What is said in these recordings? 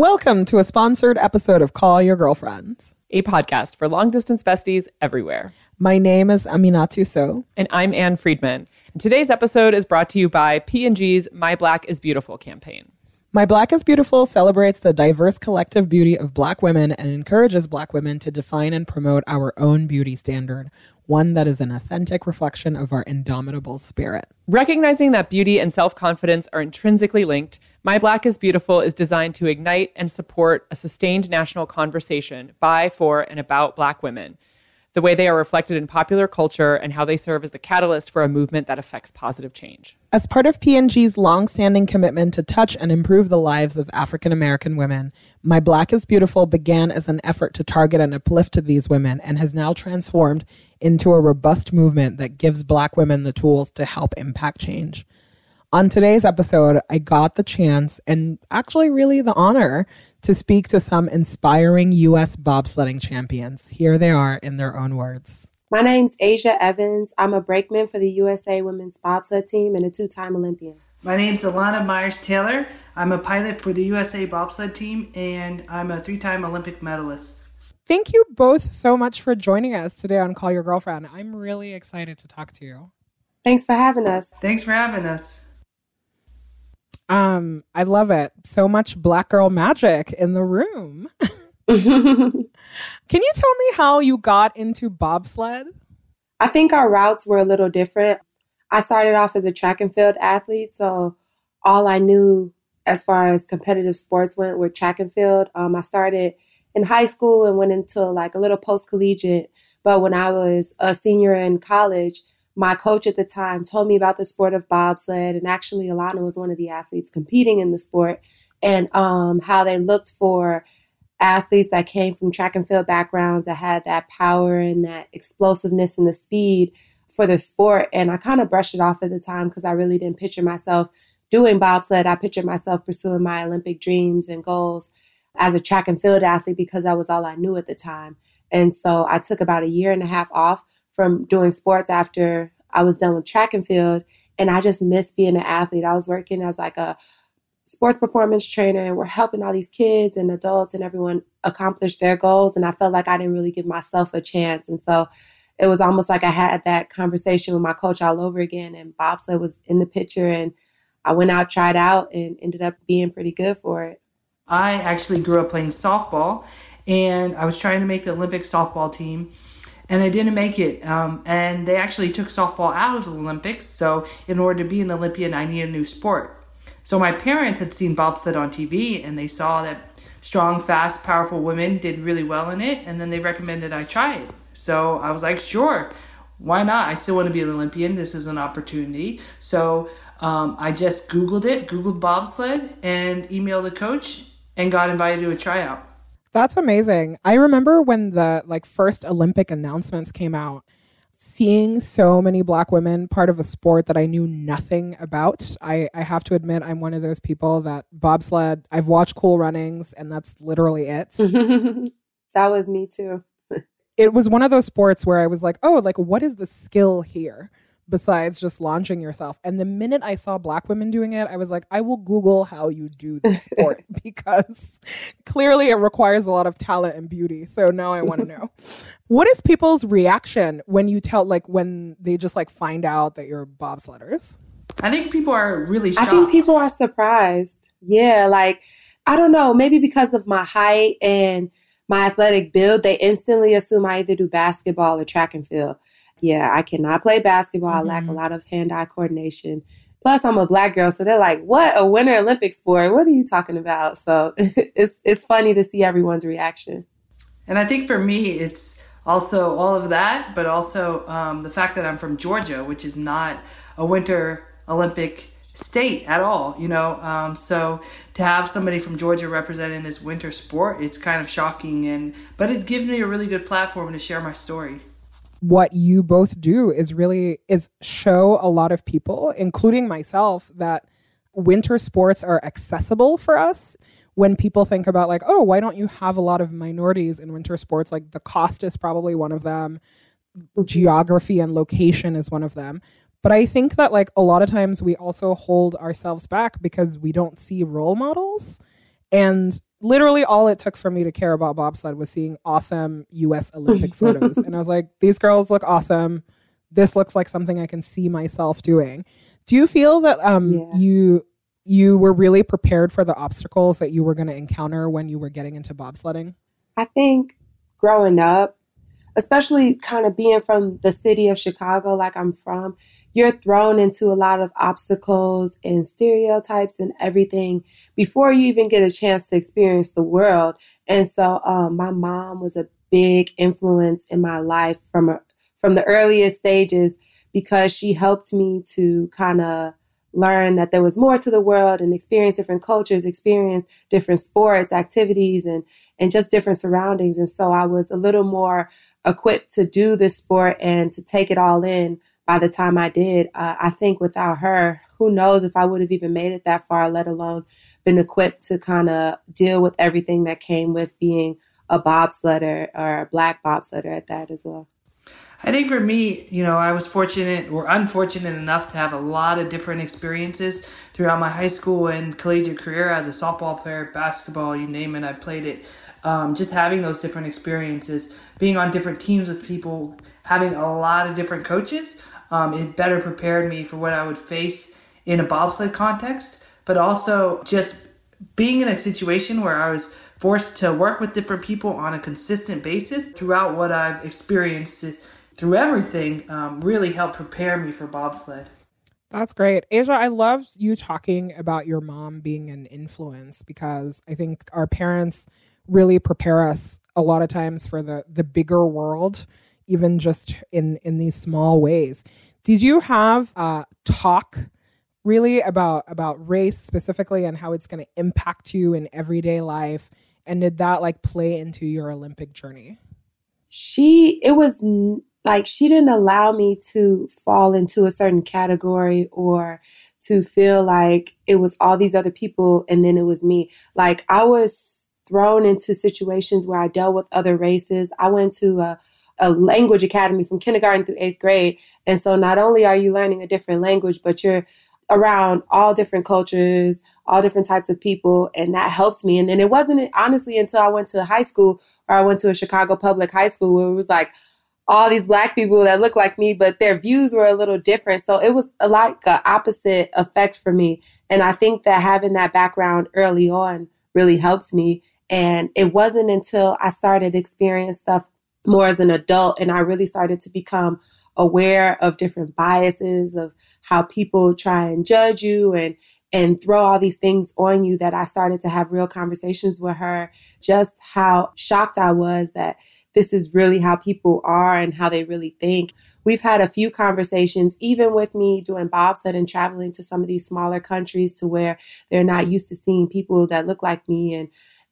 Welcome to a sponsored episode of Call Your Girlfriends, a podcast for long distance besties everywhere. My name is Aminatou Sow. And I'm Ann Friedman. And today's episode is brought to you by P&G's My Black is Beautiful campaign. My Black is Beautiful celebrates the diverse collective beauty of Black women and encourages Black women to define and promote our own beauty standard, one that is an authentic reflection of our indomitable spirit. Recognizing that beauty and self confidence are intrinsically linked, My Black is Beautiful is designed to ignite and support a sustained national conversation by, for, and about Black women the way they are reflected in popular culture, and how they serve as the catalyst for a movement that affects positive change. As part of P&G's long-standing commitment to touch and improve the lives of African American women, My Black is Beautiful began as an effort to target and uplift these women and has now transformed into a robust movement that gives Black women the tools to help impact change. On today's episode, I got the chance and actually really the honor to speak to some inspiring U.S. bobsledding champions. Here they are in their own words. My name's Aja Evans. I'm a brakeman for the USA Women's Bobsled Team and a two time Olympian. My name's Elana Meyers Taylor. I'm a pilot for the USA Bobsled Team and I'm a three time Olympic medalist. Thank you both so much for joining us today on Call Your Girlfriend. I'm really excited to talk to you. Thanks for having us. Thanks for having us. Um, I love it. So much black girl magic in the room. Can you tell me how you got into bobsled? I think our routes were a little different. I started off as a track and field athlete, so all I knew as far as competitive sports went were track and field. Um, I started in high school and went into like a little post collegiate. But when I was a senior in college, my coach at the time told me about the sport of bobsled, and actually, Elana was one of the athletes competing in the sport, and um, how they looked for athletes that came from track and field backgrounds that had that power and that explosiveness and the speed for the sport. And I kind of brushed it off at the time because I really didn't picture myself doing bobsled. I pictured myself pursuing my Olympic dreams and goals as a track and field athlete because that was all I knew at the time. And so I took about a year and a half off from doing sports after I was done with track and field. And I just missed being an athlete. I was working as like a sports performance trainer and we're helping all these kids and adults and everyone accomplish their goals. And I felt like I didn't really give myself a chance. And so it was almost like I had that conversation with my coach all over again. And bobsled was in the picture. And I went out, tried out, and ended up being pretty good for it. I actually grew up playing softball and I was trying to make the Olympic softball team and I didn't make it. Um, and they actually took softball out of the Olympics. So in order to be an Olympian, I need a new sport. So my parents had seen bobsled on TV, and they saw that strong, fast, powerful women did really well in it, and then they recommended I try it. So I was like, sure, why not? I still want to be an Olympian. This is an opportunity. So um, I just Googled it, Googled bobsled, and emailed a coach and got invited to a tryout. That's amazing. I remember when the like first Olympic announcements came out, seeing so many black women part of a sport that I knew nothing about. I, I have to admit I'm one of those people that bobsled, I've watched cool runnings and that's literally it. that was me too. it was one of those sports where I was like, oh, like what is the skill here? Besides just launching yourself. And the minute I saw black women doing it, I was like, I will Google how you do this sport because clearly it requires a lot of talent and beauty. So now I want to know. what is people's reaction when you tell, like, when they just like find out that you're bobsledders? I think people are really shocked. I think people are surprised. Yeah, like, I don't know, maybe because of my height and my athletic build, they instantly assume I either do basketball or track and field yeah, I cannot play basketball. Mm-hmm. I lack a mm-hmm. lot of hand eye coordination. Plus, I'm a black girl, so they're like, "What a Winter Olympic sport? What are you talking about?" So it's it's funny to see everyone's reaction. And I think for me, it's also all of that, but also um, the fact that I'm from Georgia, which is not a Winter Olympic state at all. You know, um, so to have somebody from Georgia representing this winter sport, it's kind of shocking, and but it's given me a really good platform to share my story what you both do is really is show a lot of people including myself that winter sports are accessible for us. When people think about like oh why don't you have a lot of minorities in winter sports? Like the cost is probably one of them. Geography and location is one of them. But i think that like a lot of times we also hold ourselves back because we don't see role models and literally all it took for me to care about bobsled was seeing awesome US Olympic photos. And I was like, these girls look awesome. This looks like something I can see myself doing. Do you feel that um yeah. you you were really prepared for the obstacles that you were going to encounter when you were getting into bobsledding? I think growing up, especially kind of being from the city of Chicago, like I'm from, you're thrown into a lot of obstacles and stereotypes and everything before you even get a chance to experience the world. And so, um, my mom was a big influence in my life from from the earliest stages because she helped me to kind of learn that there was more to the world and experience different cultures, experience different sports, activities, and and just different surroundings. And so I was a little more equipped to do this sport and to take it all in by the time I did. Uh, I think without her, who knows if I would have even made it that far, let alone been equipped to kind of deal with everything that came with being a bobsledder or a black bobsledder at that as well. I think for me, you know, I was fortunate or unfortunate enough to have a lot of different experiences throughout my high school and collegiate career as a softball player, basketball, you name it, I played it. Um, just having those different experiences, being on different teams with people, having a lot of different coaches, um, it better prepared me for what I would face in a bobsled context, but also just being in a situation where I was forced to work with different people on a consistent basis throughout what I've experienced through everything um, really helped prepare me for bobsled. That's great. Aja, I love you talking about your mom being an influence because I think our parents really prepare us a lot of times for the the bigger world, even just in in these small ways. Did you have a talk really about about race specifically and how it's going to impact you in everyday life? And did that like play into your Olympic journey? She it was like she didn't allow me to fall into a certain category or to feel like it was all these other people and then it was me. Like I was thrown into situations where I dealt with other races. I went to a, a language academy from kindergarten through eighth grade. And so not only are you learning a different language, but you're around all different cultures, all different types of people, and that helped me. And then it wasn't honestly until I went to high school or I went to a Chicago public high school where it was like, all these black people that look like me, but their views were a little different. So it was a, like an opposite effect for me. And I think that having that background early on really helped me. And it wasn't until I started experiencing stuff more as an adult and I really started to become aware of different biases of how people try and judge you and and throw all these things on you that I started to have real conversations with her just how shocked I was that this is really how people are and how they really think. We've had a few conversations, even with me doing bobsled and traveling to some of these smaller countries to where they're not used to seeing people that look like me and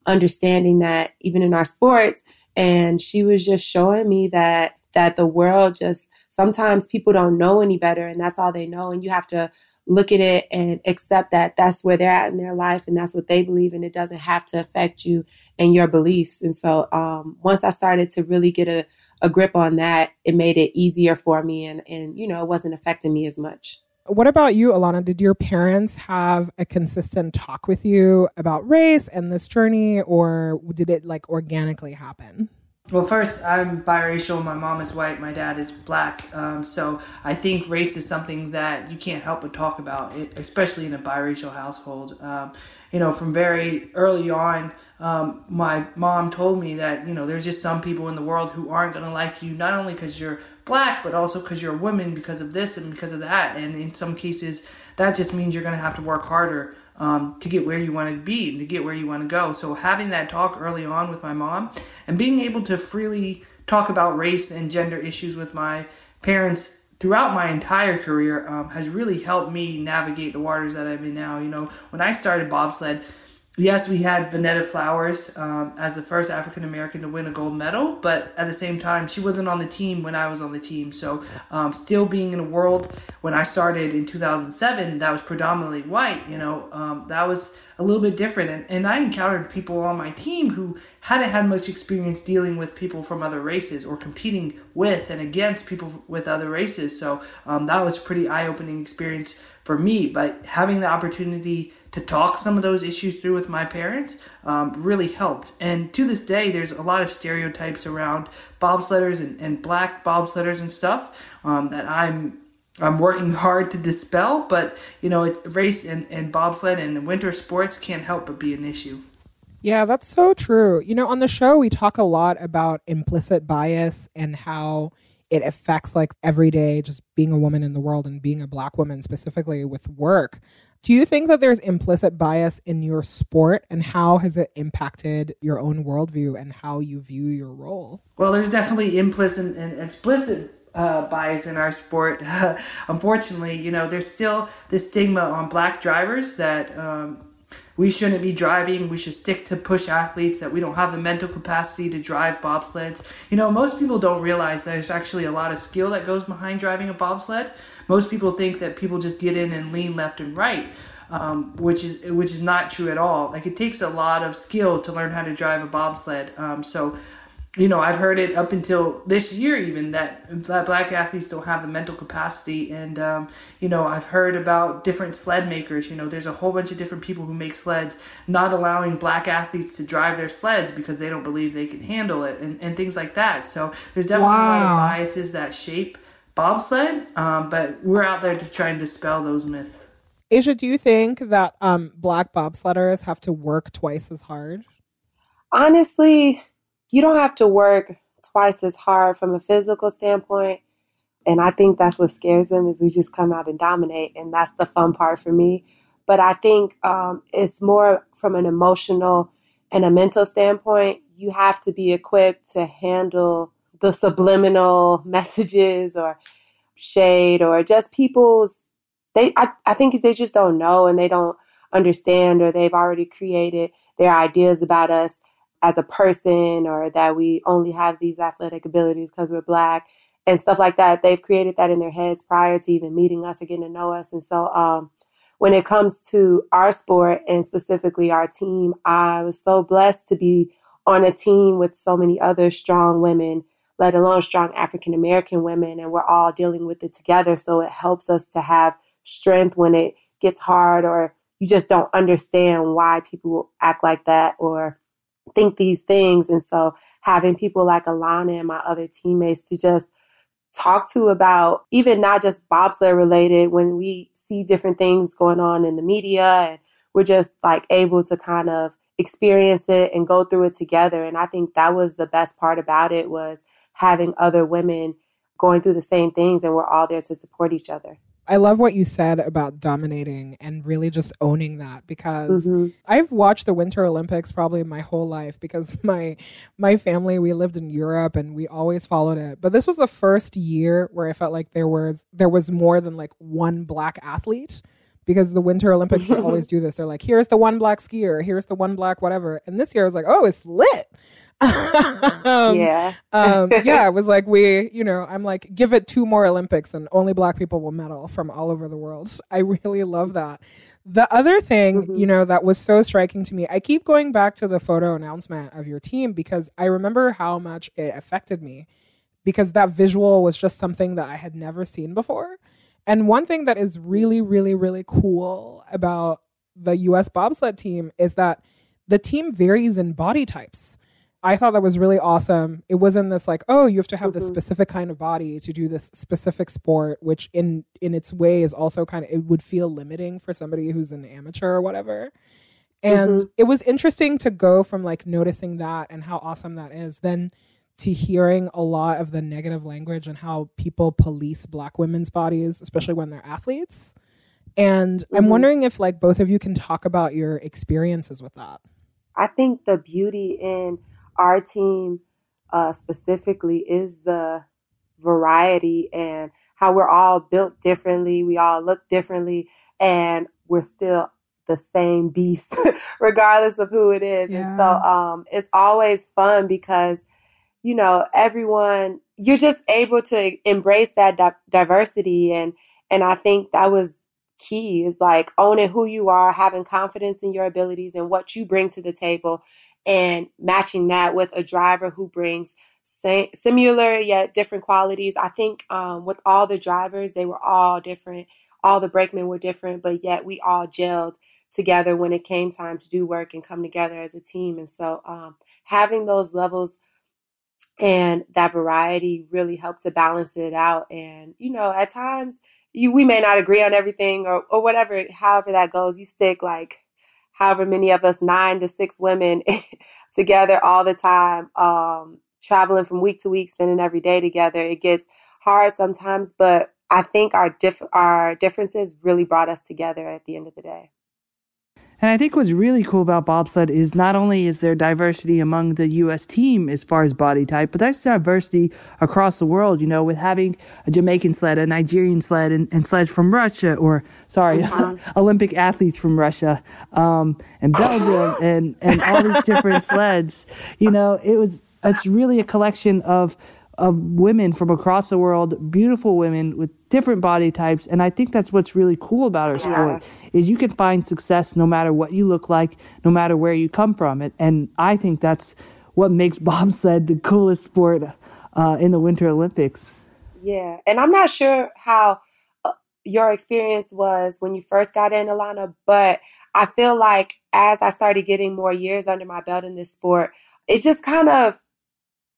understanding that even in our sports. And she was just showing me that that the world just sometimes people don't know any better and that's all they know and you have to look at it and accept that that's where they're at in their life and that's what they believe and it doesn't have to affect you and your beliefs and so um, once i started to really get a, a grip on that it made it easier for me and, and you know it wasn't affecting me as much what about you elana did your parents have a consistent talk with you about race and this journey or did it like organically happen well, first, I'm biracial. My mom is white. My dad is black. Um, so I think race is something that you can't help but talk about, especially in a biracial household. Um, you know, from very early on, um, my mom told me that, you know, there's just some people in the world who aren't going to like you, not only because you're black, but also because you're a woman because of this and because of that. And in some cases, that just means you're going to have to work harder um, to get where you want to be and to get where you want to go. So having that talk early on with my mom and being able to freely talk about race and gender issues with my parents throughout my entire career um, has really helped me navigate the waters that I'm in now. You know, when I started bobsled, yes, we had Vonetta Flowers um, as the first African American to win a gold medal, but at the same time, she wasn't on the team when I was on the team. So, um, still being in a world when I started in 2007 that was predominantly white, you know, um, that was a little bit different. And, and I encountered people on my team who hadn't had much experience dealing with people from other races or competing with and against people with other races. So, um, that was a pretty eye opening experience for me. But having the opportunity to talk some of those issues through with my parents um, really helped. And to this day, there's a lot of stereotypes around bobsledders and, and black bobsledders and stuff um, that I'm I'm working hard to dispel. But you know, it, race and, and bobsled and winter sports can't help but be an issue. Yeah, that's so true. You know, on the show, we talk a lot about implicit bias and how it affects like every day just being a woman in the world and being a black woman specifically with work. Do you think that there's implicit bias in your sport and how has it impacted your own worldview and how you view your role? Well, there's definitely implicit and explicit uh, bias in our sport. Unfortunately, you know, there's still the stigma on black drivers that um, we shouldn't be driving. We should stick to push athletes, that we don't have the mental capacity to drive bobsleds. You know, most people don't realize there's actually a lot of skill that goes behind driving a bobsled. Most people think that people just get in and lean left and right. Um, which is which is not true at all. Like it takes a lot of skill to learn how to drive a bobsled. Um, so you know, I've heard it up until this year even that, that black athletes don't have the mental capacity. And, um, you know, I've heard about different sled makers. You know, there's a whole bunch of different people who make sleds not allowing black athletes to drive their sleds because they don't believe they can handle it and, and things like that. So there's definitely wow. a lot of biases that shape bobsled, um, but we're out there to try and dispel those myths. Aja, do you think that um, black bobsledders have to work twice as hard? Honestly, you don't have to work twice as hard from a physical standpoint. And I think that's what scares them is we just come out and dominate. And that's the fun part for me. But I think um, it's more from an emotional and a mental standpoint. You have to be equipped to handle the subliminal messages or shade or just people's they I, I think they just don't know and they don't understand or they've already created their ideas about us as a person or that we only have these athletic abilities because we're black and stuff like that. They've created that in their heads prior to even meeting us or getting to know us. And so, um, when it comes to our sport and specifically our team, I was so blessed to be on a team with so many other strong women, let alone strong African American women, and we're all dealing with it together. So it helps us to have strength when it gets hard or you just don't understand why people act like that or think these things. And so having people like Elana and my other teammates to just talk to about even not just bobsled related when we see different things going on in the media and we're just like able to kind of experience it and go through it together. And I think that was the best part about it was having other women going through the same things and we're all there to support each other. I love what you said about dominating and really just owning that because mm-hmm. I've watched the Winter Olympics probably my whole life because my my family we lived in Europe and we always followed it. But this was the first year where I felt like there was there was more than like one black athlete because the Winter Olympics would always do this. They're like, here's the one black skier, here's the one black whatever. And this year I was like, oh, it's lit. um, yeah. um, yeah, it was like we, you know, I'm like, give it two more Olympics and only black people will medal from all over the world. I really love that. The other thing, mm-hmm. you know, that was so striking to me, I keep going back to the photo announcement of your team because I remember how much it affected me because that visual was just something that I had never seen before. And one thing that is really, really, really cool about the US bobsled team is that the team varies in body types. I thought that was really awesome. It wasn't this like, oh, you have to have mm-hmm. this specific kind of body to do this specific sport, which in in its way is also kind of it would feel limiting for somebody who's an amateur or whatever. And mm-hmm. it was interesting to go from like noticing that and how awesome that is, then to hearing a lot of the negative language and how people police black women's bodies, especially when they're athletes. And mm-hmm. I'm wondering if like both of you can talk about your experiences with that. I think the beauty in our team uh, specifically is the variety and how we're all built differently. We all look differently, and we're still the same beast, regardless of who it is. Yeah. And so um, it's always fun because, you know, everyone, you're just able to embrace that di- diversity. And, and I think that was key is like owning who you are, having confidence in your abilities and what you bring to the table, and matching that with a driver who brings similar yet different qualities. I think um, with all the drivers, they were all different. all the brakemen were different, but yet we all gelled together when it came time to do work and come together as a team. And so um, having those levels and that variety really helps to balance it out. And, you know, at times you, we may not agree on everything or, or whatever, however that goes, you stick like however many of us, nine to six women together all the time, um, traveling from week to week, spending every day together. It gets hard sometimes, but I think our our differences really brought us together at the end of the day. And I think what's really cool about bobsled is not only is there diversity among the U.S. team as far as body type, but there's diversity across the world, you know, with having a Jamaican sled, a Nigerian sled, and, and sleds from Russia, or sorry, uh-huh. Olympic athletes from Russia, um, and Belgium, and, and all these different sleds. You know, it was, it's really a collection of of women from across the world, beautiful women with different body types. And I think that's what's really cool about our sport yeah. is you can find success no matter what you look like, no matter where you come from. And, and I think that's what makes bobsled the coolest sport uh, in the Winter Olympics. Yeah. And I'm not sure how uh, your experience was when you first got in, Elana, but I feel like as I started getting more years under my belt in this sport, it just kind of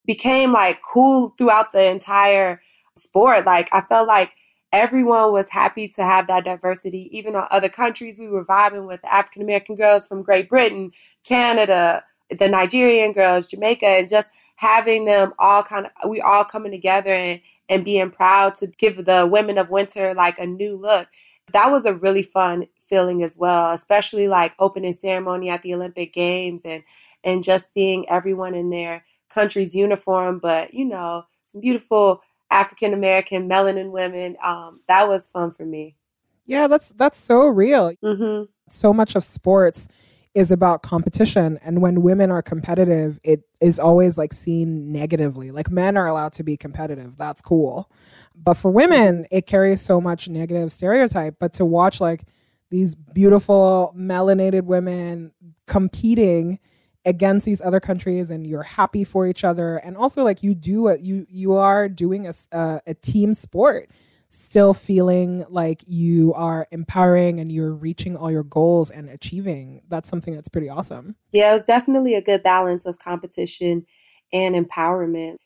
became like cool throughout the entire sport. Like I felt like everyone was happy to have that diversity. Even on other countries, we were vibing with African American girls from Great Britain, Canada, the Nigerian girls, Jamaica, and just having them all kind of we all coming together and and being proud to give the women of winter like a new look. That was a really fun feeling as well, especially like opening ceremony at the Olympic Games and and just seeing everyone in there country's uniform, but you know, some beautiful African American melanin women. Um, that was fun for me. Yeah, that's that's so real. Mm-hmm. So much of sports is about competition, and when women are competitive, it is always like seen negatively. Like men are allowed to be competitive, that's cool, but for women, it carries so much negative stereotype. But to watch like these beautiful melanated women competing against these other countries and you're happy for each other. And also like you do what you you are doing a, a, a team sport still feeling like you are empowering and you're reaching all your goals and achieving. That's something that's pretty awesome. Yeah it was definitely a good balance of competition and empowerment.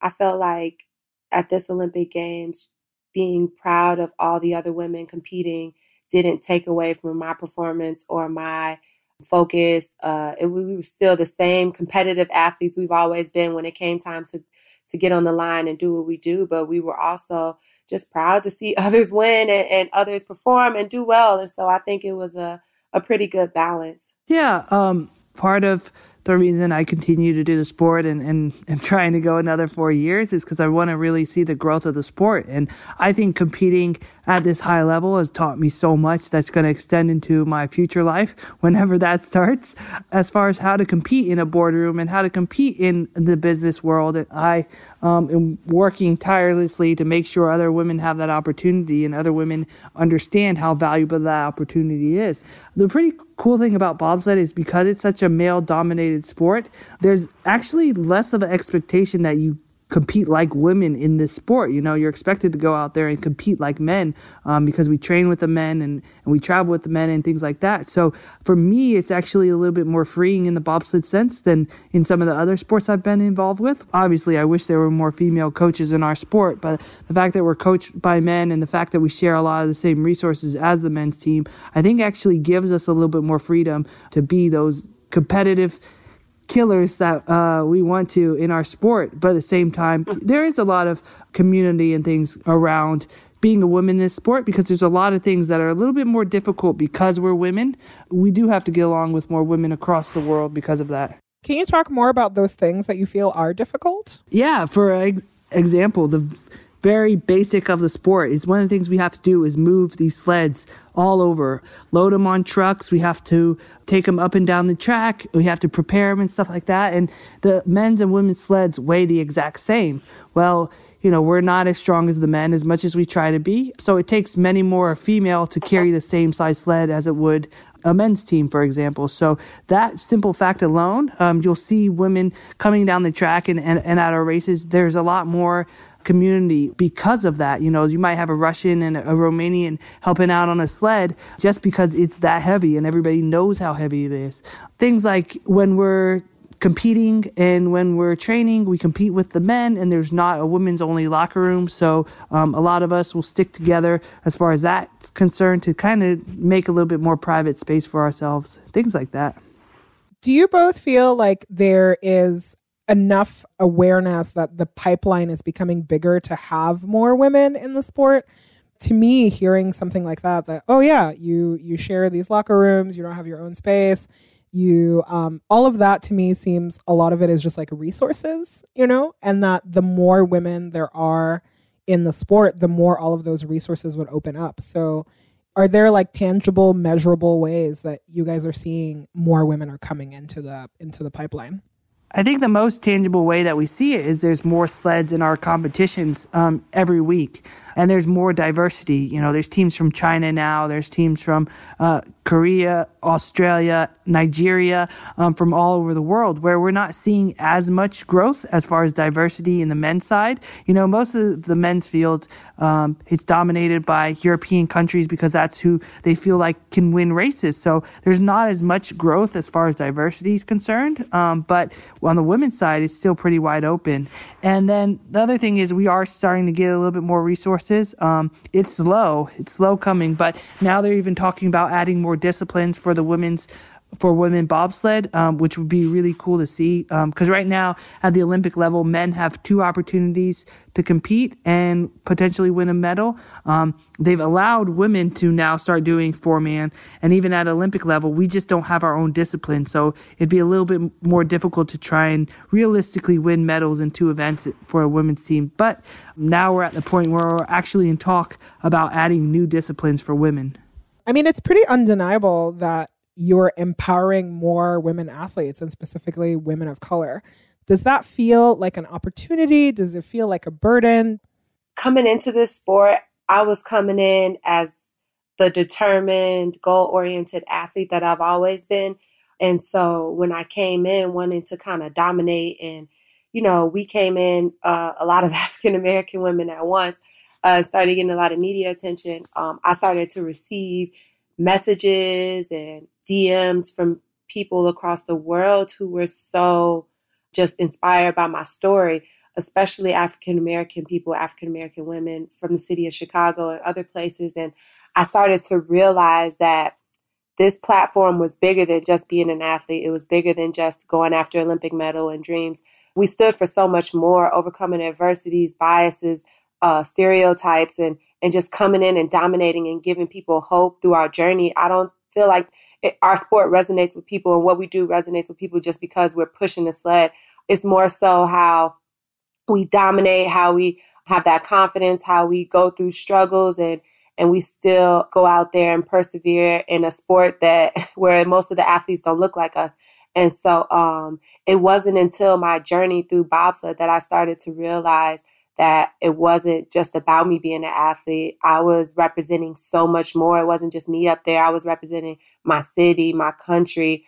I felt like at this olympic games being proud of all the other women competing didn't take away from my performance or my focused. Uh, it, we were still the same competitive athletes we've always been when it came time to to get on the line and do what we do. But we were also just proud to see others win and, and others perform and do well. And so I think it was a a pretty good balance. Yeah, um, part of the reason I continue to do the sport and, and am trying to go another four years is because I want to really see the growth of the sport. And I think competing at this high level has taught me so much that's going to extend into my future life whenever that starts, as far as how to compete in a boardroom and how to compete in the business world. And I um, am working tirelessly to make sure other women have that opportunity and other women understand how valuable that opportunity is. The pretty cool thing about bobsled is because it's such a male dominated sport, there's actually less of an expectation that you compete like women in this sport. You know, you're expected to go out there and compete like men um, because we train with the men and, and we travel with the men and things like that. So for me, it's actually a little bit more freeing in the bobsled sense than in some of the other sports I've been involved with. Obviously, I wish there were more female coaches in our sport, but the fact that we're coached by men and the fact that we share a lot of the same resources as the men's team, I think actually gives us a little bit more freedom to be those competitive killers that uh, we want to in our sport. But at the same time, there is a lot of community and things around being a woman in this sport because there's a lot of things that are a little bit more difficult because we're women. We do have to get along with more women across the world because of that. Can you talk more about those things that you feel are difficult? Yeah, for example, the very basic of the sport is one of the things we have to do is move these sleds all over load them on trucks we have to take them up and down the track we have to prepare them and stuff like that and the men's and women's sleds weigh the exact same well you know, we're not as strong as the men as much as we try to be. So it takes many more female to carry the same size sled as it would a men's team, for example. So that simple fact alone, um, you'll see women coming down the track and, and, and at our races. There's a lot more community because of that. You know, you might have a Russian and a Romanian helping out on a sled just because it's that heavy and everybody knows how heavy it is. Things like when we're competing and when we're training we compete with the men and there's not a women's only locker room so um, a lot of us will stick together as far as that's concerned to kind of make a little bit more private space for ourselves things like that do you both feel like there is enough awareness that the pipeline is becoming bigger to have more women in the sport. To me hearing something like that that oh yeah you you share these locker rooms you don't have your own space you um, all of that to me seems a lot of it is just like resources you know? And that the more women there are in the sport the more all of those resources would open up. So are there like tangible measurable ways that you guys are seeing more women are coming into the into the pipeline I think the most tangible way that we see it is there's more sleds in our competitions um, every week, and there's more diversity. You know, there's teams from China now, there's teams from uh, Korea, Australia, Nigeria, um, from all over the world, where we're not seeing as much growth as far as diversity in the men's side. You know, most of the men's field, um, it's dominated by European countries because that's who they feel like can win races. So there's not as much growth as far as diversity is concerned. Um, but on the women's side, it's still pretty wide open. And then the other thing is we are starting to get a little bit more resources. Um, it's slow, it's slow coming, but now they're even talking about adding more disciplines for the women's for women bobsled, um, which would be really cool to see. Because um, right now, at the Olympic level, men have two opportunities to compete and potentially win a medal. Um, they've allowed women to now start doing four man, and even at Olympic level, we just don't have our own discipline. So it'd be a little bit more difficult to try and realistically win medals in two events for a women's team. But now we're at the point where we're actually in talk about adding new disciplines for women. I mean, it's pretty undeniable that you're empowering more women athletes and specifically women of color. Does that feel like an opportunity? Does it feel like a burden? Coming into this sport, I was coming in as the determined, goal oriented athlete that I've always been. And so when I came in wanting to kind of dominate, and, you know, we came in, uh, a lot of African American women at once, uh, started getting a lot of media attention, um, I started to receive messages and DMs from people across the world who were so just inspired by my story, especially African American people, African American women from the city of Chicago and other places. And I started to realize that this platform was bigger than just being an athlete, it was bigger than just going after Olympic medal and dreams. We stood for so much more, overcoming adversities, biases, uh, stereotypes and and just coming in and dominating and giving people hope through our journey. I don't feel like it, our sport resonates with people and what we do resonates with people just because we're pushing the sled. It's more so how we dominate, how we have that confidence, how we go through struggles and and we still go out there and persevere in a sport that where most of the athletes don't look like us. And so um, it wasn't until my journey through bobsled that I started to realize that it wasn't just about me being an athlete. I was representing so much more. It wasn't just me up there. I was representing my city, my country,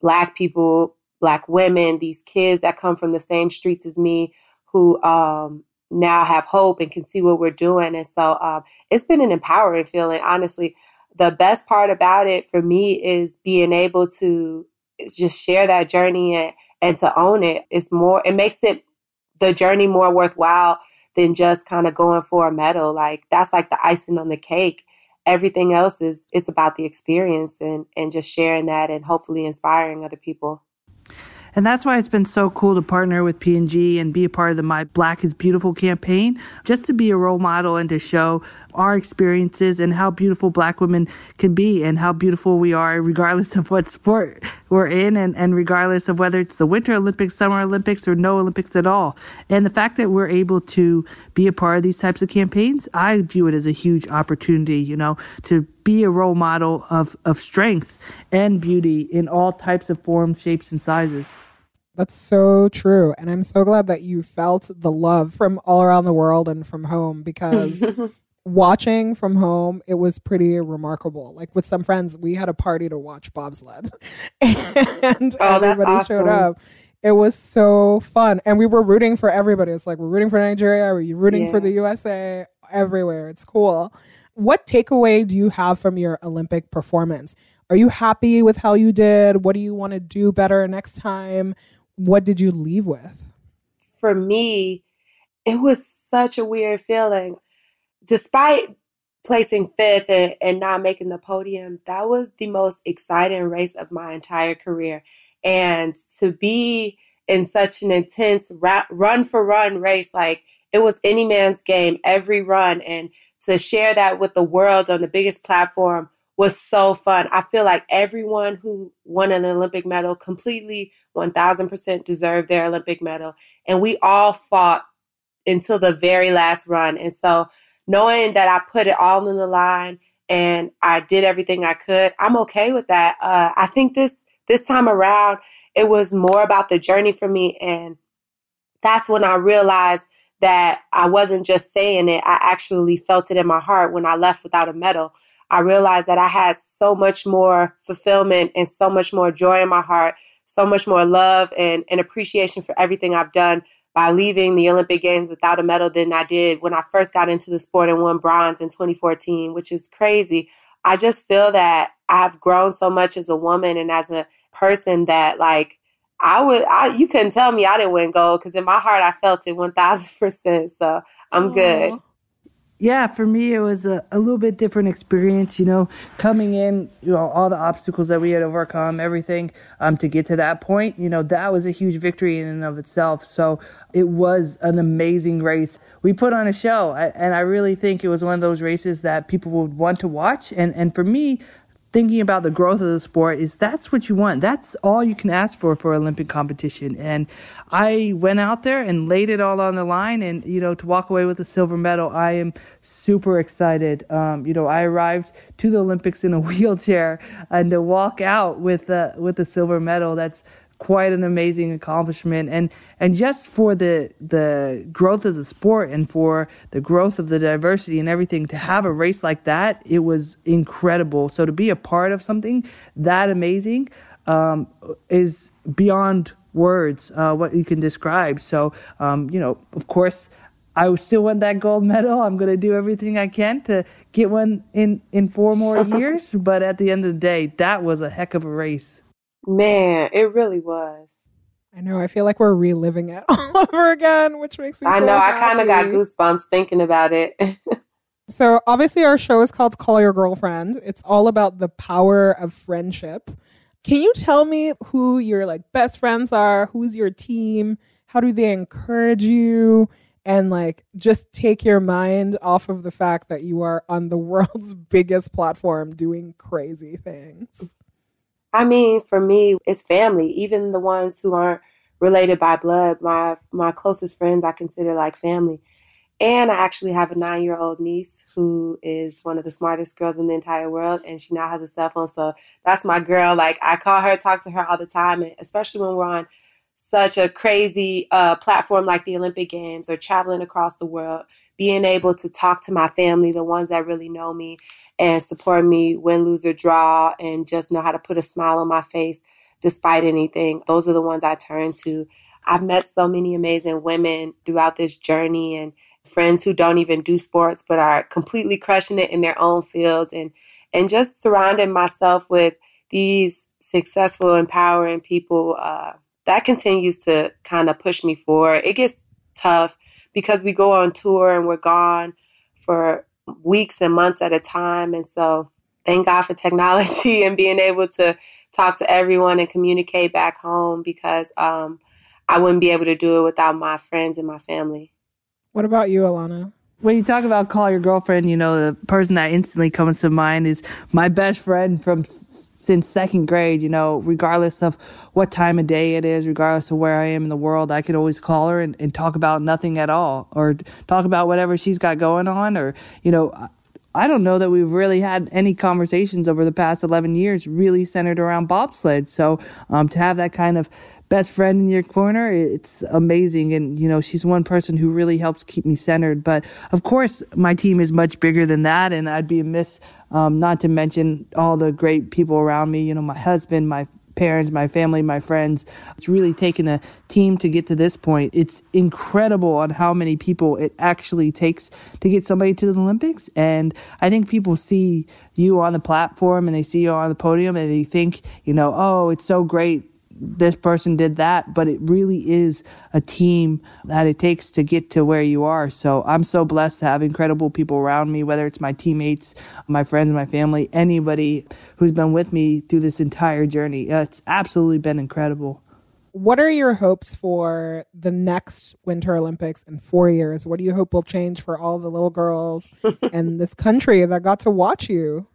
black people, black women, these kids that come from the same streets as me who um, now have hope and can see what we're doing. And so um, it's been an empowering feeling, honestly. The best part about it for me is being able to just share that journey and, and to own it. It's more, it makes it the journey more worthwhile than just kind of going for a medal. Like that's like the icing on the cake. Everything else is it's about the experience and and just sharing that and hopefully inspiring other people. And that's why it's been so cool to partner with P&G and be a part of the My Black is Beautiful campaign, just to be a role model and to show our experiences and how beautiful black women can be and how beautiful we are regardless of what sport we're in and, and regardless of whether it's the Winter Olympics, Summer Olympics, or no Olympics at all. And the fact that we're able to be a part of these types of campaigns, I view it as a huge opportunity, you know, to be a role model of, of strength and beauty in all types of forms, shapes, and sizes. That's so true. And I'm so glad that you felt the love from all around the world and from home because watching from home, it was pretty remarkable. Like with some friends, we had a party to watch bobsled and oh, everybody awesome. showed up. It was so fun. And we were rooting for everybody. It's like we're rooting for Nigeria, we're rooting yeah. for the USA everywhere. It's cool. What takeaway do you have from your Olympic performance? Are you happy with how you did? What do you want to do better next time? What did you leave with? For me, it was such a weird feeling. Despite placing fifth and, and not making the podium, that was the most exciting race of my entire career. And to be in such an intense ra- run for run race, like it was any man's game every run. And to share that with the world on the biggest platform was so fun. I feel like everyone who won an Olympic medal completely 1000% deserved their Olympic medal. And we all fought until the very last run. And so knowing that I put it all in the line and I did everything I could, I'm okay with that. Uh, I think this this time around, it was more about the journey for me. And that's when I realized that I wasn't just saying it, I actually felt it in my heart when I left without a medal. I realized that I had so much more fulfillment and so much more joy in my heart, so much more love and, and appreciation for everything I've done by leaving the Olympic Games without a medal than I did when I first got into the sport and won bronze in 2014, which is crazy. I just feel that I've grown so much as a woman and as a person that like I would, I you couldn't tell me I didn't win gold because in my heart I felt it one thousand percent. So I'm Aww. good. Yeah, for me it was a, a little bit different experience. You know, coming in, you know, all the obstacles that we had overcome, everything um, to get to that point. You know, that was a huge victory in and of itself. So it was an amazing race. We put on a show, and I really think it was one of those races that people would want to watch. And and for me, thinking about the growth of the sport is that's what you want. That's all you can ask for for Olympic competition. And I went out there and laid it all on the line and, you know, to walk away with a silver medal, I am super excited. Um, you know, I arrived to the Olympics in a wheelchair and to walk out with a, with a silver medal, that's, quite an amazing accomplishment and and just for the the growth of the sport and for the growth of the diversity and everything to have a race like that it was incredible so to be a part of something that amazing um, is beyond words uh, what you can describe so um, you know of course I still want that gold medal. I'm going to do everything I can to get one in, in four more years. but at the end of the day, that was a heck of a race. Man, it really was. I know. I feel like we're reliving it all over again, which makes me. I so know. Happy. I kind of got goosebumps thinking about it. so obviously, our show is called "Call Your Girlfriend." It's all about the power of friendship. Can you tell me who your like best friends are? Who's your team? How do they encourage you? And like just take your mind off of the fact that you are on the world's biggest platform doing crazy things. I mean, for me, it's family. Even the ones who aren't related by blood, my my closest friends, I consider like family. And I actually have a nine year old niece who is one of the smartest girls in the entire world, and she now has a cell phone. So that's my girl. Like I call her, talk to her all the time, and especially when we're on such a crazy uh, platform like the Olympic Games or traveling across the world, being able to talk to my family, the ones that really know me and support me, win, lose, or draw, and just know how to put a smile on my face despite anything. Those are the ones I turn to. I've met so many amazing women throughout this journey and friends who don't even do sports but are completely crushing it in their own fields and and just surrounding myself with these successful empowering people uh, that continues to kind of push me forward. It gets tough because we go on tour and we're gone for weeks and months at a time. And so thank God for technology and being able to talk to everyone and communicate back home because um, I wouldn't be able to do it without my friends and my family. What about you, Elana? When you talk about call your girlfriend, you know, the person that instantly comes to mind is my best friend from s- since second grade, you know, regardless of what time of day it is, regardless of where I am in the world, I could always call her and, and talk about nothing at all or talk about whatever she's got going on or, you know, I don't know that we've really had any conversations over the past 11 years really centered around bobsled. So, um, to have that kind of best friend in your corner, it's amazing. And, you know, she's one person who really helps keep me centered. But of course, my team is much bigger than that. And I'd be amiss um, not to mention all the great people around me, you know, my husband, my parents, my family, my friends. It's really taken a team to get to this point. It's incredible on how many people it actually takes to get somebody to the Olympics. And I think people see you on the platform and they see you on the podium and they think, you know, oh, it's so great this person did that, but it really is a team that it takes to get to where you are. So I'm so blessed to have incredible people around me, whether it's my teammates, my friends, my family, anybody who's been with me through this entire journey. Uh, it's absolutely been incredible. What are your hopes for the next Winter Olympics in four years? What do you hope will change for all the little girls in this country that got to watch you?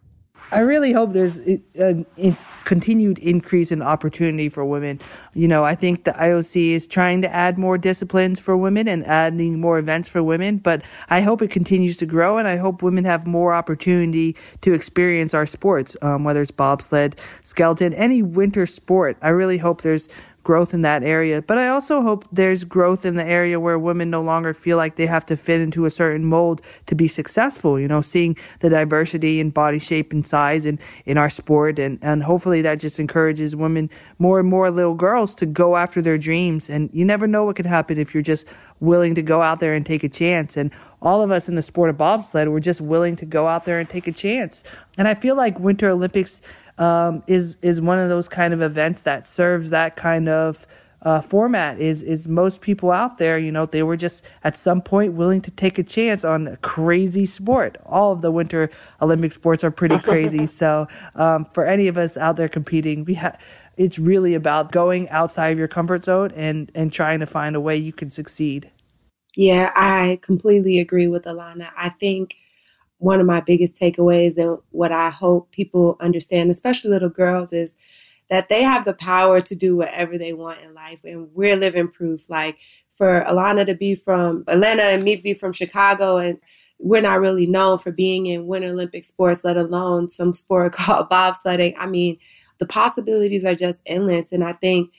I really hope there's uh, a, a, continued increase in opportunity for women. You know, I think the IOC is trying to add more disciplines for women and adding more events for women, but I hope it continues to grow and I hope women have more opportunity to experience our sports, um, whether it's bobsled, skeleton, any winter sport. I really hope there's growth in that area. But I also hope there's growth in the area where women no longer feel like they have to fit into a certain mold to be successful, you know, seeing the diversity in body shape and size in, in our sport. And, and hopefully that just encourages women, more and more little girls to go after their dreams. And you never know what could happen if you're just willing to go out there and take a chance. And all of us in the sport of bobsled were just willing to go out there and take a chance. And I feel like Winter Olympics um, is is one of those kind of events that serves that kind of uh, format. Is is most people out there, you know, they were just at some point willing to take a chance on a crazy sport. All of the Winter Olympic sports are pretty crazy. so um, for any of us out there competing, we have it's really about going outside of your comfort zone and and trying to find a way you can succeed. Yeah, I completely agree with Elana. I think one of my biggest takeaways and what I hope people understand, especially little girls, is that they have the power to do whatever they want in life. And we're living proof. Like for Elana to be from Atlanta and me to be from Chicago, and we're not really known for being in Winter Olympic sports, let alone some sport called bobsledding. I mean, the possibilities are just endless. And I think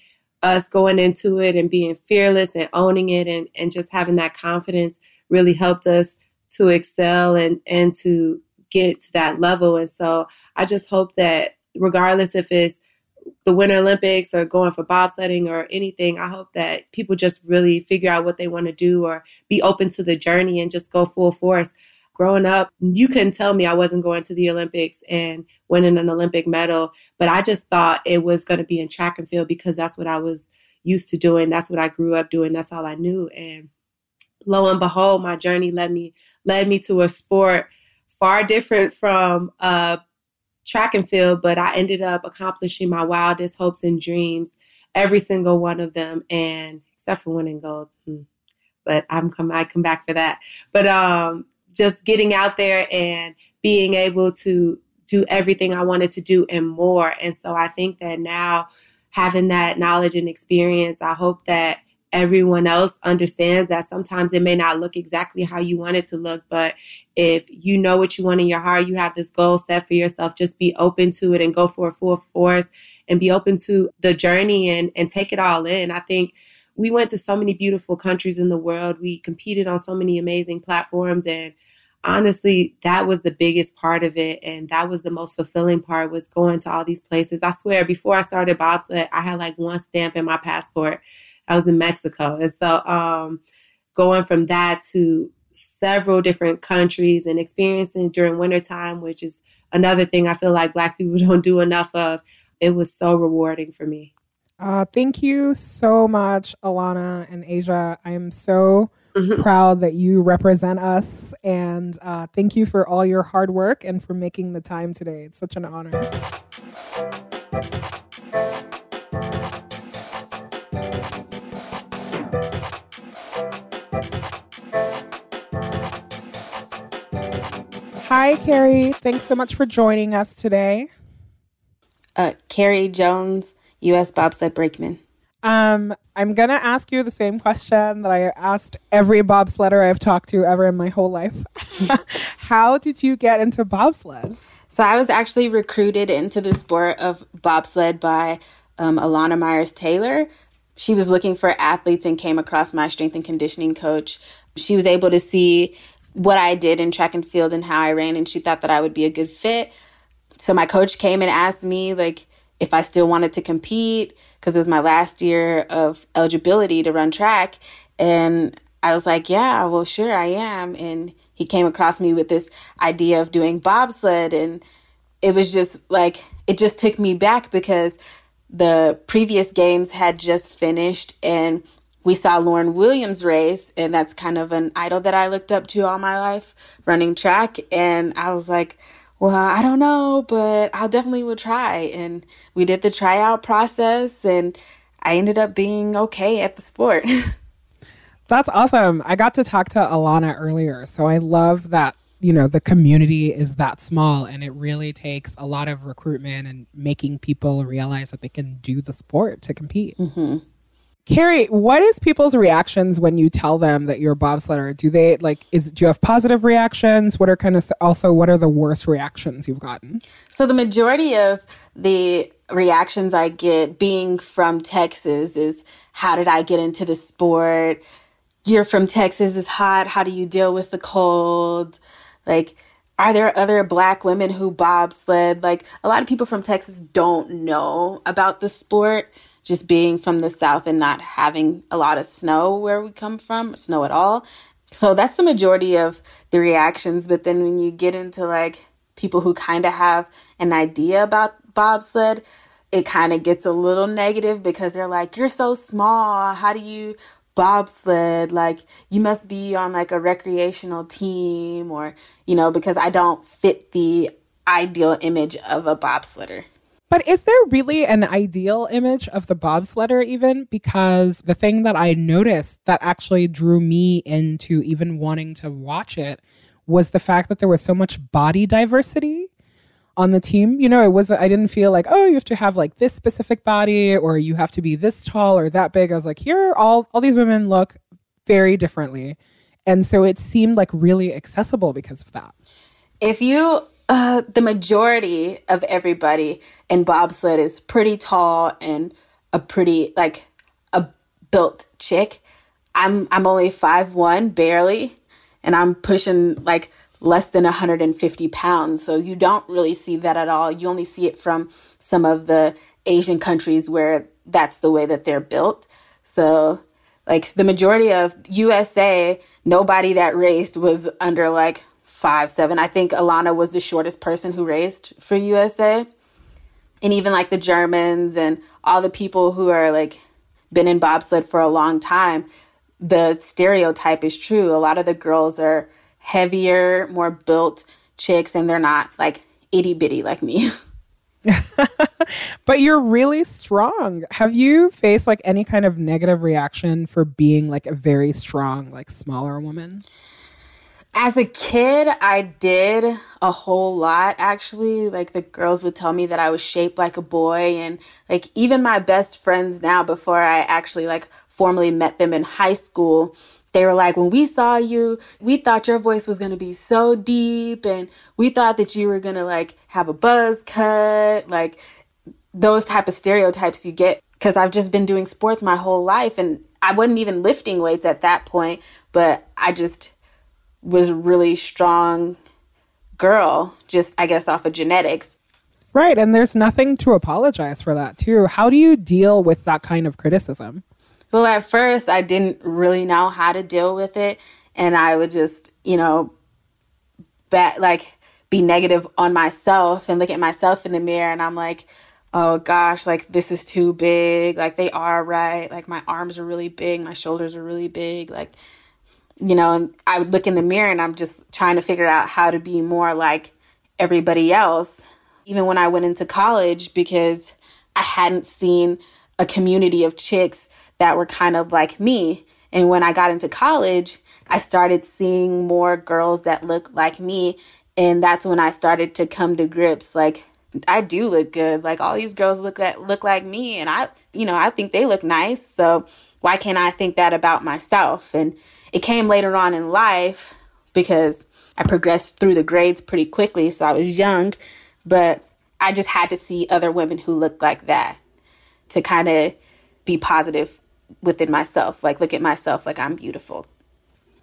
us going into it and being fearless and owning it and, and just having that confidence really helped us to excel and and to get to that level. And so I just hope that regardless if it's the Winter Olympics or going for bobsledding or anything, I hope that people just really figure out what they want to do or be open to the journey and just go full force. Growing up, you couldn't tell me I wasn't going to the Olympics and winning an Olympic medal, but I just thought it was going to be in track and field because that's what I was used to doing. That's what I grew up doing. That's all I knew. And lo and behold, my journey led me led me to a sport far different from uh, track and field, but I ended up accomplishing my wildest hopes and dreams, every single one of them, and except for winning gold. Hmm. But I'm come I come back for that. But um, just getting out there and being able to do everything I wanted to do and more. And so I think that now having that knowledge and experience, I hope that everyone else understands that sometimes it may not look exactly how you want it to look, but if you know what you want in your heart, you have this goal set for yourself, just be open to it and go for a full force and be open to the journey and, and take it all in. I think we went to so many beautiful countries in the world. We competed on so many amazing platforms and honestly that was the biggest part of it and that was the most fulfilling part was going to all these places i swear before i started bobsled i had like one stamp in my passport I was in Mexico. And so um, going from that to several different countries and experiencing during wintertime, which is another thing I feel like Black people don't do enough of, it was so rewarding for me. Uh, thank you so much, Elana and Aja. I am so mm-hmm. proud that you represent us. And uh, thank you for all your hard work and for making the time today. It's such an honor. Hi, Kehri. Thanks so much for joining us today. Uh, Kehri Jones, U.S. bobsled brakeman. Um, I'm gonna ask you the same question that I asked every bobsledder I've talked to ever in my whole life. How did you get into bobsled? So I was actually recruited into the sport of bobsled by um, Elana Meyers Taylor. she was looking for athletes and came across my strength and conditioning coach. She was able to see what I did in track and field and how I ran, and she thought that I would be a good fit. So my coach came and asked me, like, if I still wanted to compete because it was my last year of eligibility to run track. And I was like, yeah, well, sure, I am. And he came across me with this idea of doing bobsled. And it was just like, it just took me back because the previous games had just finished and we saw Lauryn Williams race. And that's kind of an idol that I looked up to all my life running track. And I was like, well, I don't know, but I definitely would try. And we did the tryout process, and I ended up being okay at the sport. That's awesome. I got to talk to Elana earlier. So I love that, you know, the community is that small and it really takes a lot of recruitment and making people realize that they can do the sport to compete. Mm-hmm. Kehri, what is people's reactions when you tell them that you're a bobsledder? Do they like is do you have positive reactions? What are kind of also what are the worst reactions you've gotten? So the majority of the reactions I get being from Texas is how did I get into the sport? You're from Texas, it's hot. How do you deal with the cold? Like are there other black women who bobsled? Like a lot of people from Texas don't know about the sport just being from the south and not having a lot of snow where we come from, snow at all. So that's the majority of the reactions. But then when you get into like people who kind of have an idea about bobsled, it kind of gets a little negative because they're like, You're so small. How do you bobsled? Like, you must be on like a recreational team, or, you know, because I don't fit the ideal image of a bobsledder. But is there really an ideal image of the bobsledder, even? Because the thing that I noticed that actually drew me into even wanting to watch it was the fact that there was so much body diversity on the team. You know, it was, I didn't feel like, oh, you have to have like this specific body or you have to be this tall or that big. I was like, here, all, all these women look very differently. And so it seemed like really accessible because of that. If you uh, the majority of everybody in bobsled is pretty tall and a pretty like a built chick. I'm I'm only five one barely, and I'm pushing like less than 150 pounds. So you don't really see that at all. You only see it from some of the Asian countries where that's the way that they're built. So like the majority of USA, nobody that raced was under like five seven. I think Elana was the shortest person who raced for USA. And even like the Germans and all the people who are like been in bobsled for a long time, the stereotype is true. A lot of the girls are heavier, more built chicks, and they're not like itty bitty like me. but you're really strong. Have you faced like any kind of negative reaction for being like a very strong, like smaller woman? As a kid, I did a whole lot actually. Like the girls would tell me that I was shaped like a boy and like even my best friends now before I actually like formally met them in high school, they were like, when we saw you, we thought your voice was going to be so deep and we thought that you were going to like have a buzz cut, like those type of stereotypes you get because I've just been doing sports my whole life and I wasn't even lifting weights at that point, but I just was really strong girl, just I guess off of genetics. Right. And there's nothing to apologize for that, too. How do you deal with that kind of criticism? Well, at first, I didn't really know how to deal with it. And I would just, you know, bet, like be negative on myself and look at myself in the mirror. And I'm like, oh gosh, like this is too big. Like they are right. Like my arms are really big. My shoulders are really big. Like you know, I would look in the mirror and I'm just trying to figure out how to be more like everybody else. Even when I went into college, because I hadn't seen a community of chicks that were kind of like me. And when I got into college, I started seeing more girls that looked like me. And that's when I started to come to grips like, I do look good. Like all these girls look at look like me and I you know, I think they look nice. So why can't I think that about myself? And it came later on in life because I progressed through the grades pretty quickly, so I was young, but I just had to see other women who looked like that to kind of be positive within myself. Like, look at myself like I'm beautiful.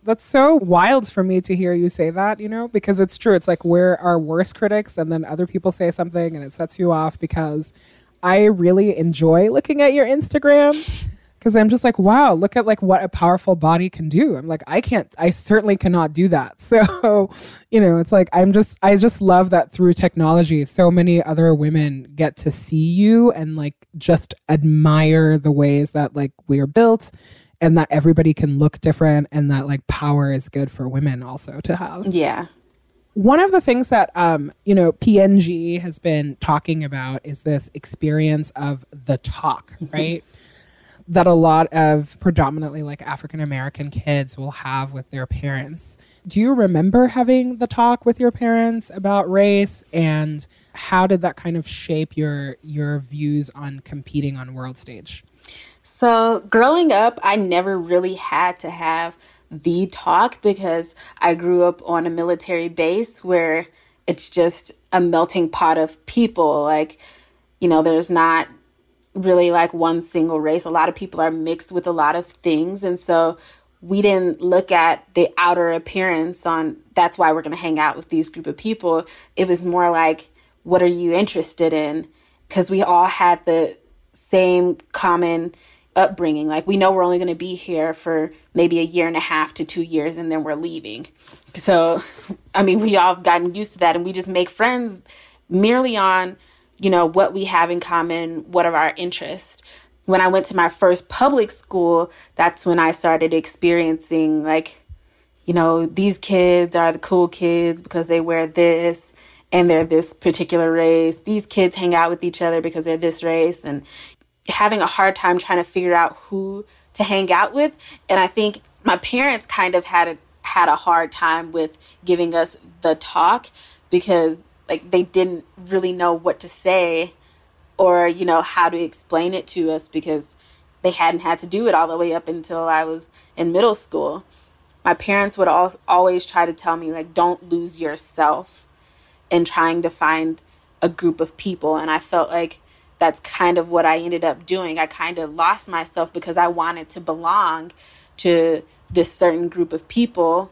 That's so wild for me to hear you say that, you know, because it's true. It's like we're our worst critics, and then other people say something and it sets you off because I really enjoy looking at your Instagram because I'm just like, wow, look at like what a powerful body can do. I'm like, I can't, I certainly cannot do that. So, you know, it's like I'm just, I just love that through technology, so many other women get to see you and like just admire the ways that like we are built and that everybody can look different and that like power is good for women also to have. Yeah. One of the things that um, you know, P&G has been talking about is this experience of the talk, right? That a lot of predominantly like African American kids will have with their parents. Do you remember having the talk with your parents about race and how did that kind of shape your your views on competing on world stage? So, growing up, I never really had to have the talk because I grew up on a military base where it's just a melting pot of people. Like, you know, there's not really like one single race. A lot of people are mixed with a lot of things. And so we didn't look at the outer appearance on that's why we're going to hang out with these group of people. It was more like, what are you interested in? Because we all had the same common upbringing. Like we know we're only going to be here for maybe a year and a half to two years and then we're leaving. So, I mean, we all have gotten used to that and we just make friends merely on, you know, what we have in common, what are our interests. When I went to my first public school, that's when I started experiencing like, you know, these kids are the cool kids because they wear this and they're this particular race. These kids hang out with each other because they're this race. And having a hard time trying to figure out who to hang out with. And I think my parents kind of had a had a hard time with giving us the talk because like they didn't really know what to say or you know how to explain it to us because they hadn't had to do it all the way up until I was in middle school. My parents would always try to tell me like don't lose yourself in trying to find a group of people and I felt like that's kind of what I ended up doing. I kind of lost myself because I wanted to belong to this certain group of people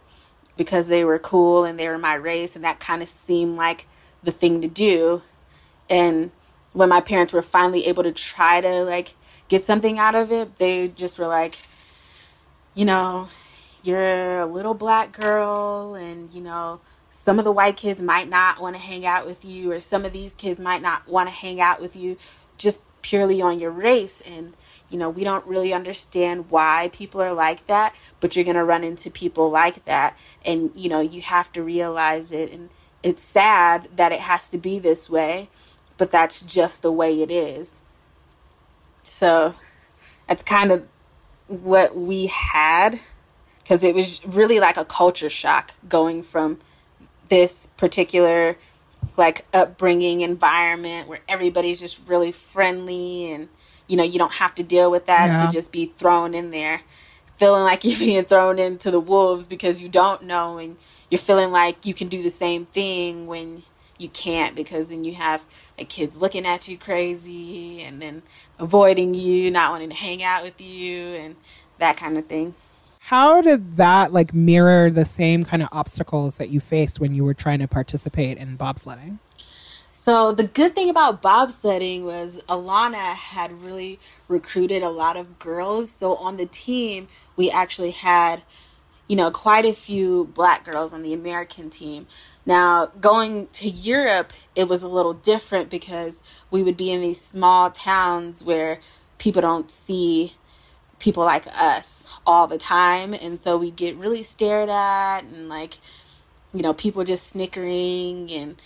because they were cool and they were my race, and that kind of seemed like the thing to do. And when my parents were finally able to try to like get something out of it, they just were like, you know, you're a little black girl, and you know, some of the white kids might not want to hang out with you or some of these kids might not want to hang out with you just purely on your race and you know we don't really understand why people are like that but you're going to run into people like that and you know you have to realize it and it's sad that it has to be this way but that's just the way it is so that's kind of what we had because it was really like a culture shock going from this particular like upbringing environment where everybody's just really friendly and you know you don't have to deal with that yeah. to just be thrown in there feeling like you're being thrown into the wolves because you don't know and you're feeling like you can do the same thing when you can't because then you have like kids looking at you crazy and then avoiding you not wanting to hang out with you and that kind of thing how did that like mirror the same kind of obstacles that you faced when you were trying to participate in bobsledding? So the good thing about bobsledding was Elana had really recruited a lot of girls. So on the team, we actually had, you know, quite a few black girls on the American team. Now, going to Europe, it was a little different because we would be in these small towns where people don't see people like us all the time. And so we get really stared at and like, you know, people just snickering and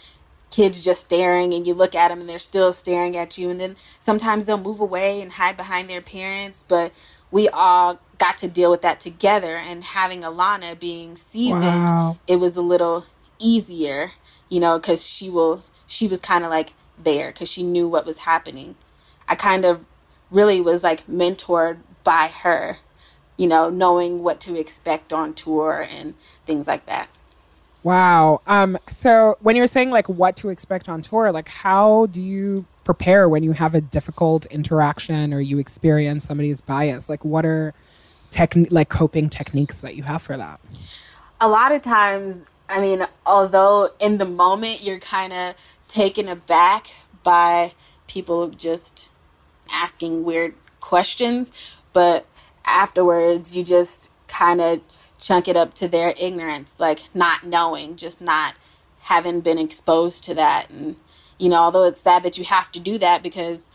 kids just staring and you look at them and they're still staring at you and then sometimes they'll move away and hide behind their parents but we all got to deal with that together and having elana being seasoned wow. it was a little easier you know because she will she was kind of like there because she knew what was happening i kind of really was like mentored by her you know, knowing what to expect on tour and things like that. Wow. Um, so when you're saying like what to expect on tour, like how do you prepare when you have a difficult interaction or you experience somebody's bias? Like, what are techni- like coping techniques that you have for that? A lot of times, I mean, although in the moment you're kind of taken aback by people just asking weird questions, but afterwards you just kind of chunk it up to their ignorance, like not knowing, just not having been exposed to that. And, you know, although it's sad that you have to do that because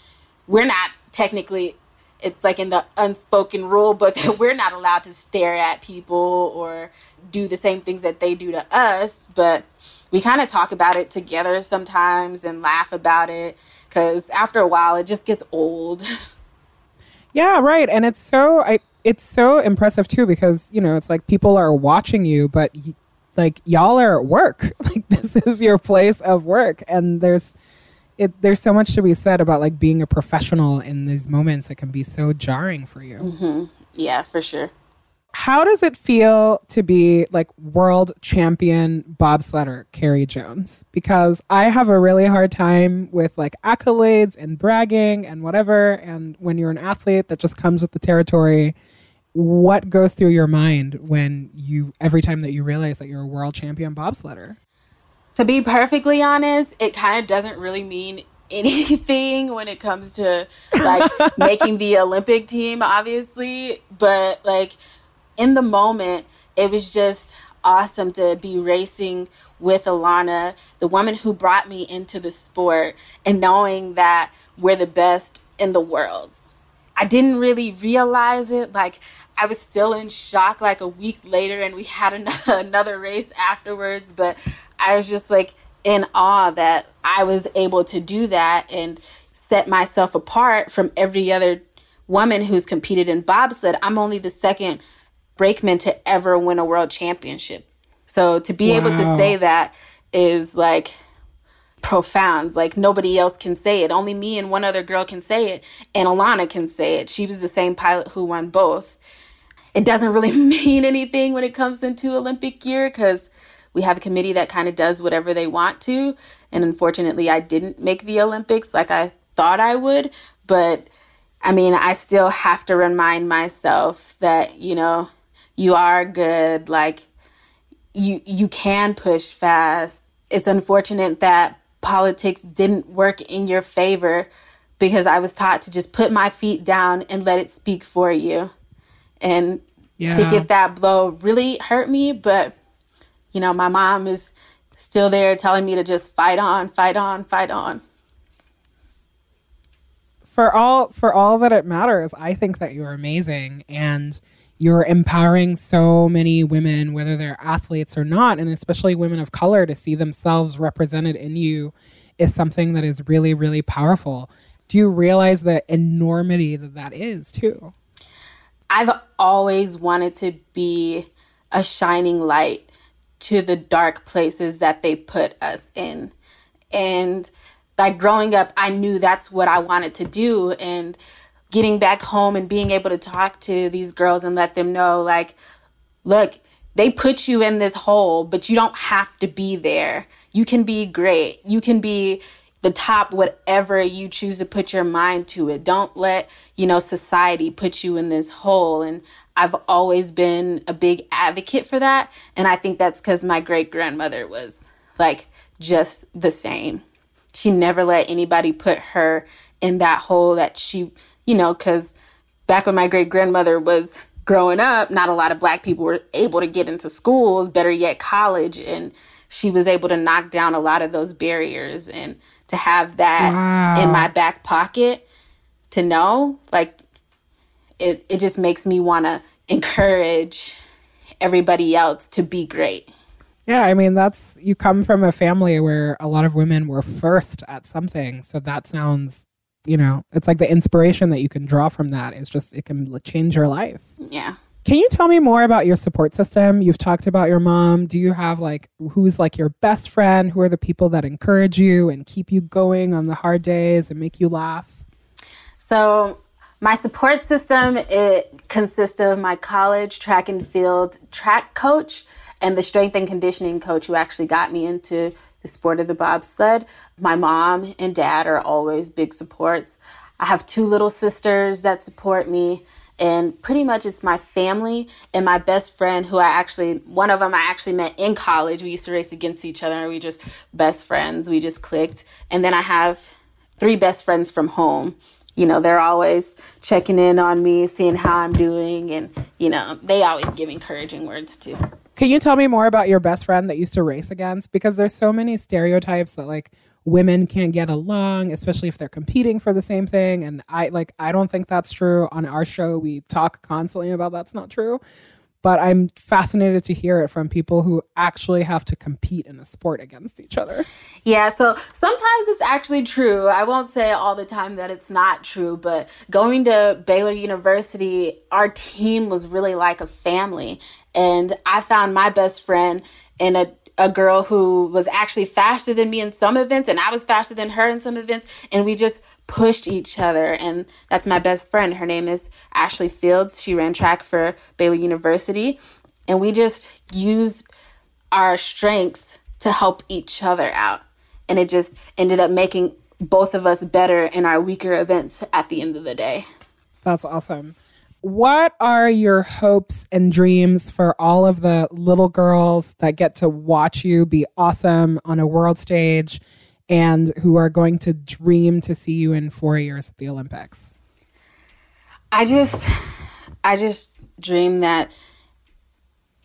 we're not technically, it's like in the unspoken rule book that we're not allowed to stare at people or do the same things that they do to us. But we kind of talk about it together sometimes and laugh about it because after a while it just gets old. Yeah, right. And it's so I it's so impressive too because you know it's like people are watching you, but y- like y'all are at work. Like this is your place of work, and there's it. There's so much to be said about like being a professional in these moments that can be so jarring for you. Mm-hmm. Yeah, for sure. How does it feel to be like world champion bobsledder Kehri Jones? Because I have a really hard time with like accolades and bragging and whatever. And when you're an athlete, that just comes with the territory. What goes through your mind when you every time that you realize that you're a world champion bobsledder? To be perfectly honest, it kind of doesn't really mean anything when it comes to like making the Olympic team, obviously. But like in the moment, it was just awesome to be racing with Elana, the woman who brought me into the sport, and knowing that we're the best in the world. I didn't really realize it. Like, I was still in shock like a week later, and we had an- another race afterwards. But I was just like in awe that I was able to do that and set myself apart from every other woman who's competed in bobsled. I'm only the second brakeman to ever win a world championship. So to be wow. able to say that is like profound. Like nobody else can say it. Only me and one other girl can say it. And Elana can say it. She was the same pilot who won both. It doesn't really mean anything when it comes into Olympic year because we have a committee that kind of does whatever they want to. And unfortunately, I didn't make the Olympics like I thought I would. But I mean, I still have to remind myself that, you know, you are good. Like, you you can push fast. It's unfortunate that politics didn't work in your favor because I was taught to just put my feet down and let it speak for you. And yeah. to get that blow really hurt me, but you know, my mom is still there telling me to just fight on, fight on, fight on. For all for all that it matters, I think that you're amazing and you're empowering so many women, whether they're athletes or not, and especially women of color, to see themselves represented in you is something that is really, really powerful. Do you realize the enormity that that is, too? I've always wanted to be a shining light to the dark places that they put us in. And like growing up, I knew that's what I wanted to do. And getting back home and being able to talk to these girls and let them know, like, look, they put you in this hole, but you don't have to be there. You can be great. You can be the top whatever you choose to put your mind to it. Don't let, you know, society put you in this hole. And I've always been a big advocate for that. And I think that's because my great grandmother was like just the same. She never let anybody put her in that hole that she you know, because back when my great grandmother was growing up, not a lot of black people were able to get into schools, better yet, college. And she was able to knock down a lot of those barriers and to have that wow. in my back pocket to know, like, it, it just makes me want to encourage everybody else to be great. Yeah, I mean, that's you come from a family where a lot of women were first at something. So that sounds you know, it's like the inspiration that you can draw from that is just, it can change your life. Yeah. Can you tell me more about your support system? You've talked about your mom. Do you have like, who's like your best friend? Who are the people that encourage you and keep you going on the hard days and make you laugh? So, my support system it consists of my college track and field track coach and the strength and conditioning coach who actually got me into the sport of the bobsled. My mom and dad are always big supports. I have two little sisters that support me and pretty much it's my family and my best friend who I actually one of them I actually met in college. We used to race against each other. and We just best friends. We just clicked. And then I have three best friends from home. You know, they're always checking in on me, seeing how I'm doing and you know, they always give encouraging words too. Can you tell me more about your best friend that used to race against because there's so many stereotypes that like women can't get along, especially if they're competing for the same thing. And I like I don't think that's true. On our show, we talk constantly about that's not true. But I'm fascinated to hear it from people who actually have to compete in a sport against each other. Yeah, so sometimes it's actually true. I won't say all the time that it's not true, but going to Baylor University, our team was really like a family. And I found my best friend in a a girl who was actually faster than me in some events and I was faster than her in some events and we just pushed each other and that's my best friend. Her name is Ashley Fields. She ran track for Baylor University and we just used our strengths to help each other out and it just ended up making both of us better in our weaker events at the end of the day. That's awesome what are your hopes and dreams for all of the little girls that get to watch you be awesome on a world stage and who are going to dream to see you in four years at the Olympics? I just, I just dream that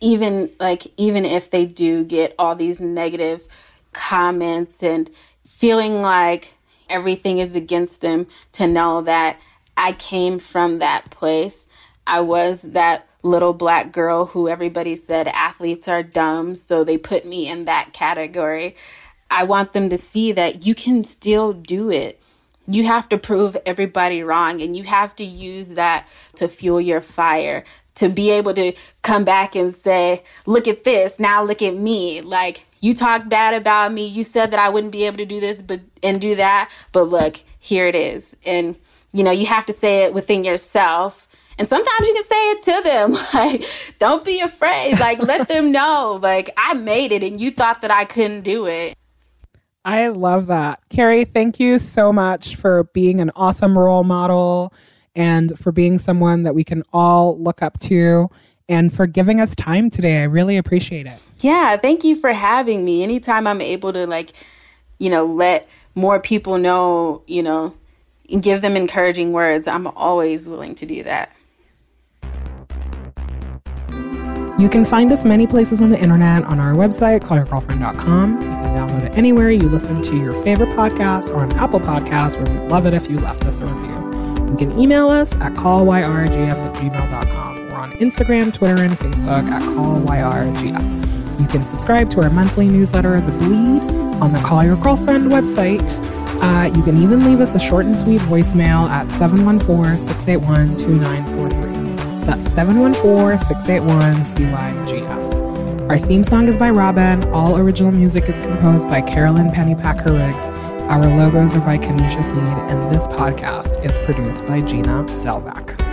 even like, even if they do get all these negative comments and feeling like everything is against them, to know that I came from that place. I was that little black girl who everybody said athletes are dumb, so they put me in that category. I want them to see that you can still do it. You have to prove everybody wrong, and you have to use that to fuel your fire. To be able to come back and say, Look at this, now look at me. Like, you talked bad about me. You said that I wouldn't be able to do this but and do that, but look, here it is. And you know, you have to say it within yourself. And sometimes you can say it to them. Like, don't be afraid. Like, let them know. Like, I made it and you thought that I couldn't do it. I love that. Kehri, thank you so much for being an awesome role model and for being someone that we can all look up to and for giving us time today. I really appreciate it. Yeah, thank you for having me. Anytime I'm able to, like, you know, let more people know, you know, and give them encouraging words, I'm always willing to do that. You can find us many places on the internet on our website, callyourgirlfriend.com. You can download it anywhere you listen to your favorite podcast or on Apple Podcasts, where we'd love it if you left us a review. You can email us at callyrgf at gmail.com. We're on Instagram, Twitter, and Facebook at callyrgf. You can subscribe to our monthly newsletter, The Bleed, on the Call Your Girlfriend website uh, you can even leave us a short and sweet voicemail at 714-681-2943. That's 714-681-CYGF. Our theme song is by Robyn. All original music is composed by Carolyn Pennypacker Riggs. Our logos are by Kenesha Sneed, and this podcast is produced by Gina Delvac.